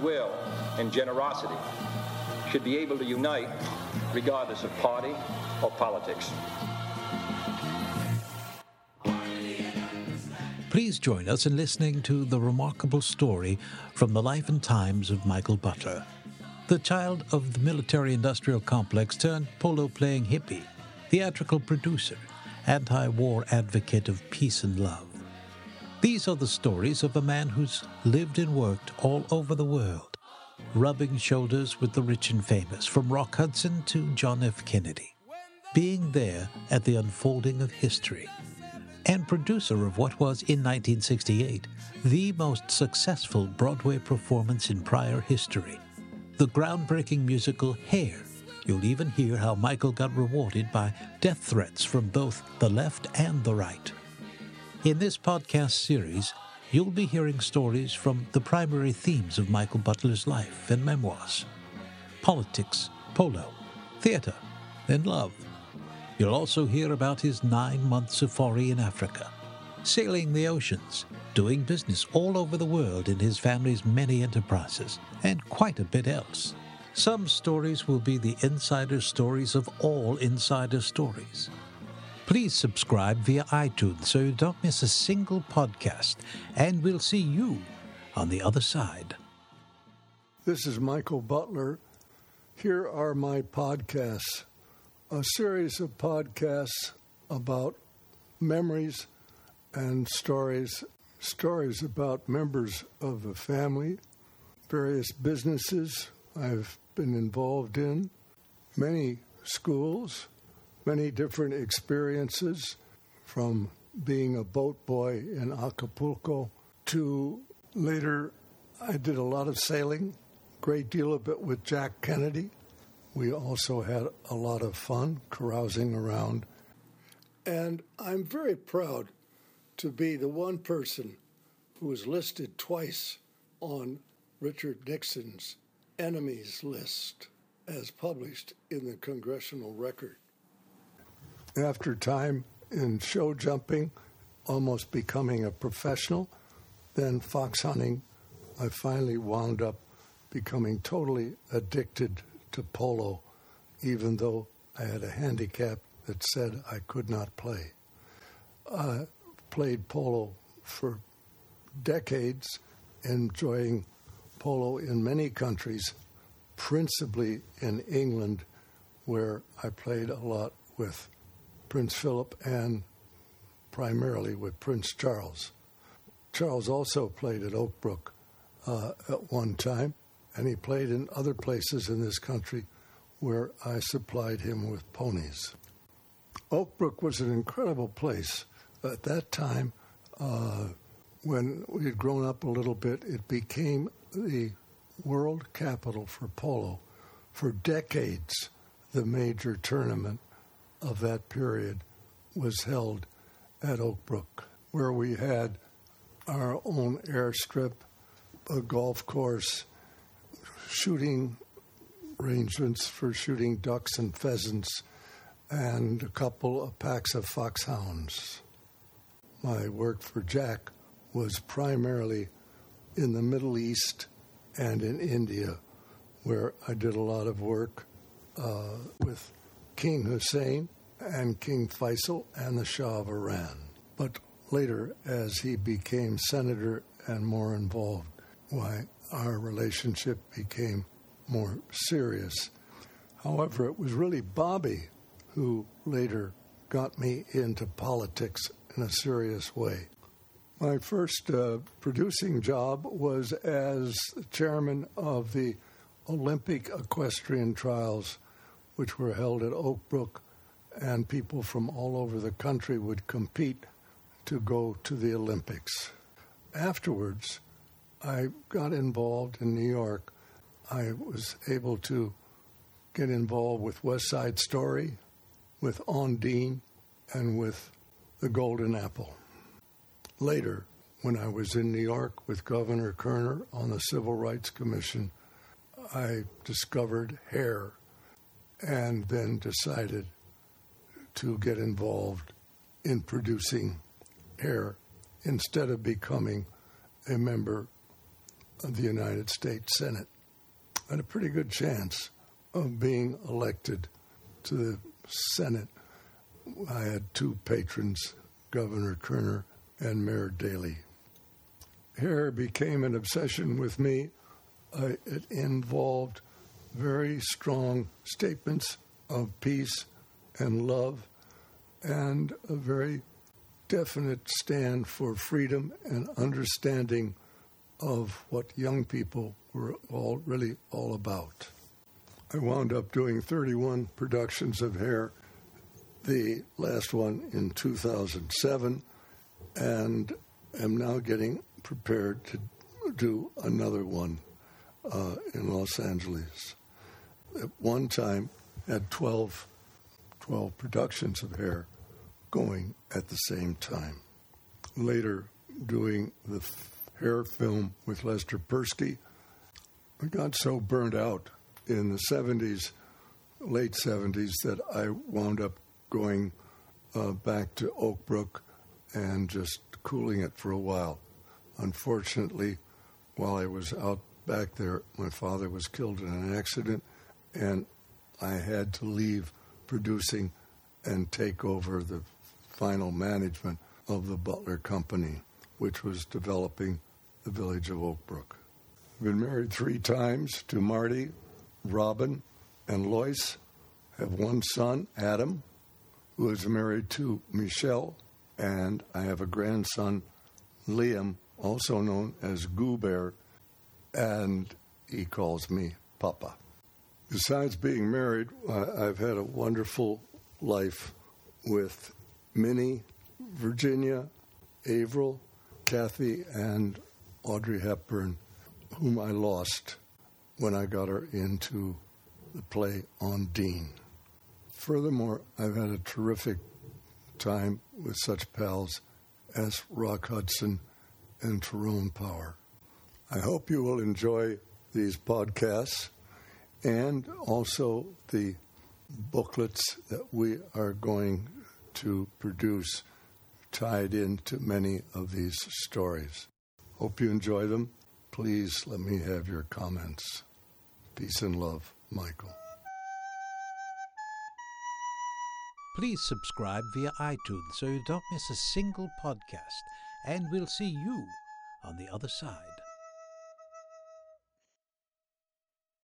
Goodwill and generosity should be able to unite regardless of party or politics. Please join us in listening to the remarkable story from the life and times of Michael Butler, the child of the military industrial complex turned polo playing hippie, theatrical producer, anti war advocate of peace and love. These are the stories of a man who's lived and worked all over the world, rubbing shoulders with the rich and famous, from Rock Hudson to John F. Kennedy, being there at the unfolding of history, and producer of what was, in 1968, the most successful Broadway performance in prior history, the groundbreaking musical Hair. You'll even hear how Michael got rewarded by death threats from both the left and the right. In this podcast series, you'll be hearing stories from the primary themes of Michael Butler's life and memoirs politics, polo, theater, and love. You'll also hear about his nine month safari in Africa, sailing the oceans, doing business all over the world in his family's many enterprises, and quite a bit else. Some stories will be the insider stories of all insider stories. Please subscribe via iTunes so you don't miss a single podcast, and we'll see you on the other side. This is Michael Butler. Here are my podcasts a series of podcasts about memories and stories, stories about members of the family, various businesses I've been involved in, many schools, many different experiences from being a boat boy in Acapulco to later I did a lot of sailing, great deal of it with Jack Kennedy. We also had a lot of fun carousing around. And I'm very proud to be the one person who was listed twice on Richard Nixon's enemies list as published in the Congressional Record. After time in show jumping, almost becoming a professional, then fox hunting, I finally wound up becoming totally addicted to polo, even though I had a handicap that said I could not play. I played polo for decades, enjoying polo in many countries, principally in England, where I played a lot with Prince Philip and primarily with Prince Charles. Charles also played at Oak Brook uh, at one time, and he played in other places in this country where I supplied him with ponies. Oak Brook was an incredible place. At that time, uh, when we had grown up a little bit, it became the world capital for polo. For decades, the major tournament of that period was held at Oak Brook, where we had our own airstrip, a golf course, shooting arrangements for shooting ducks and pheasants, and a couple of packs of foxhounds. My work for Jack was primarily in the Middle East and in India, where I did a lot of work uh, with King Hussein and King Faisal and the Shah of Iran. But later, as he became senator and more involved, why our relationship became more serious. However, it was really Bobby who later got me into politics in a serious way. My first uh, producing job was as chairman of the Olympic Equestrian Trials, which were held at Oak Brook, and people from all over the country would compete to go to the Olympics. afterwards, I got involved in New York. I was able to get involved with West Side Story, with On Ondine, and with the Golden Apple. Later, when I was in New York with Governor Kerner on the Civil Rights Commission, I discovered hair and then decided to get involved in producing hair instead of becoming a member of the United States Senate. I had a pretty good chance of being elected to the Senate. I had two patrons, Governor Kerner and Mayor Daley. Hair became an obsession with me. It involved very strong statements of peace and love and a very definite stand for freedom and understanding of what young people were all really all about. I wound up doing 31 productions of Hair, the last one in 2007, and am now getting prepared to do another one uh, in Los Angeles. At one time, had 12, 12 productions of Hair going at the same time. Later, doing the hair film with Lester Persky, I got so burned out in the 70s, late 70s, that I wound up going uh, back to Oak Brook and just cooling it for a while. Unfortunately, while I was out back there, my father was killed in an accident, and I had to leave producing and take over the final management of the Butler Company, which was developing the village of Oak Brook. I've been married three times to Marty, Robin, and Lois. Have one son, Adam, who is married to Michelle, and I have a grandson, Liam, also known as Goo Bear, and he calls me Papa. Besides being married, I've had a wonderful life with Minnie, Virginia, Avril, Kathy, and Audrey Hepburn, whom I lost when I got her into the play Ondine. Furthermore, I've had a terrific time with such pals as Rock Hudson and Tyrone Power. I hope you will enjoy these podcasts and also the booklets that we are going to produce tied into many of these stories. Hope you enjoy them. Please let me have your comments. Peace and love, Michael. Please subscribe via iTunes so you don't miss a single podcast, and we'll see you on the other side.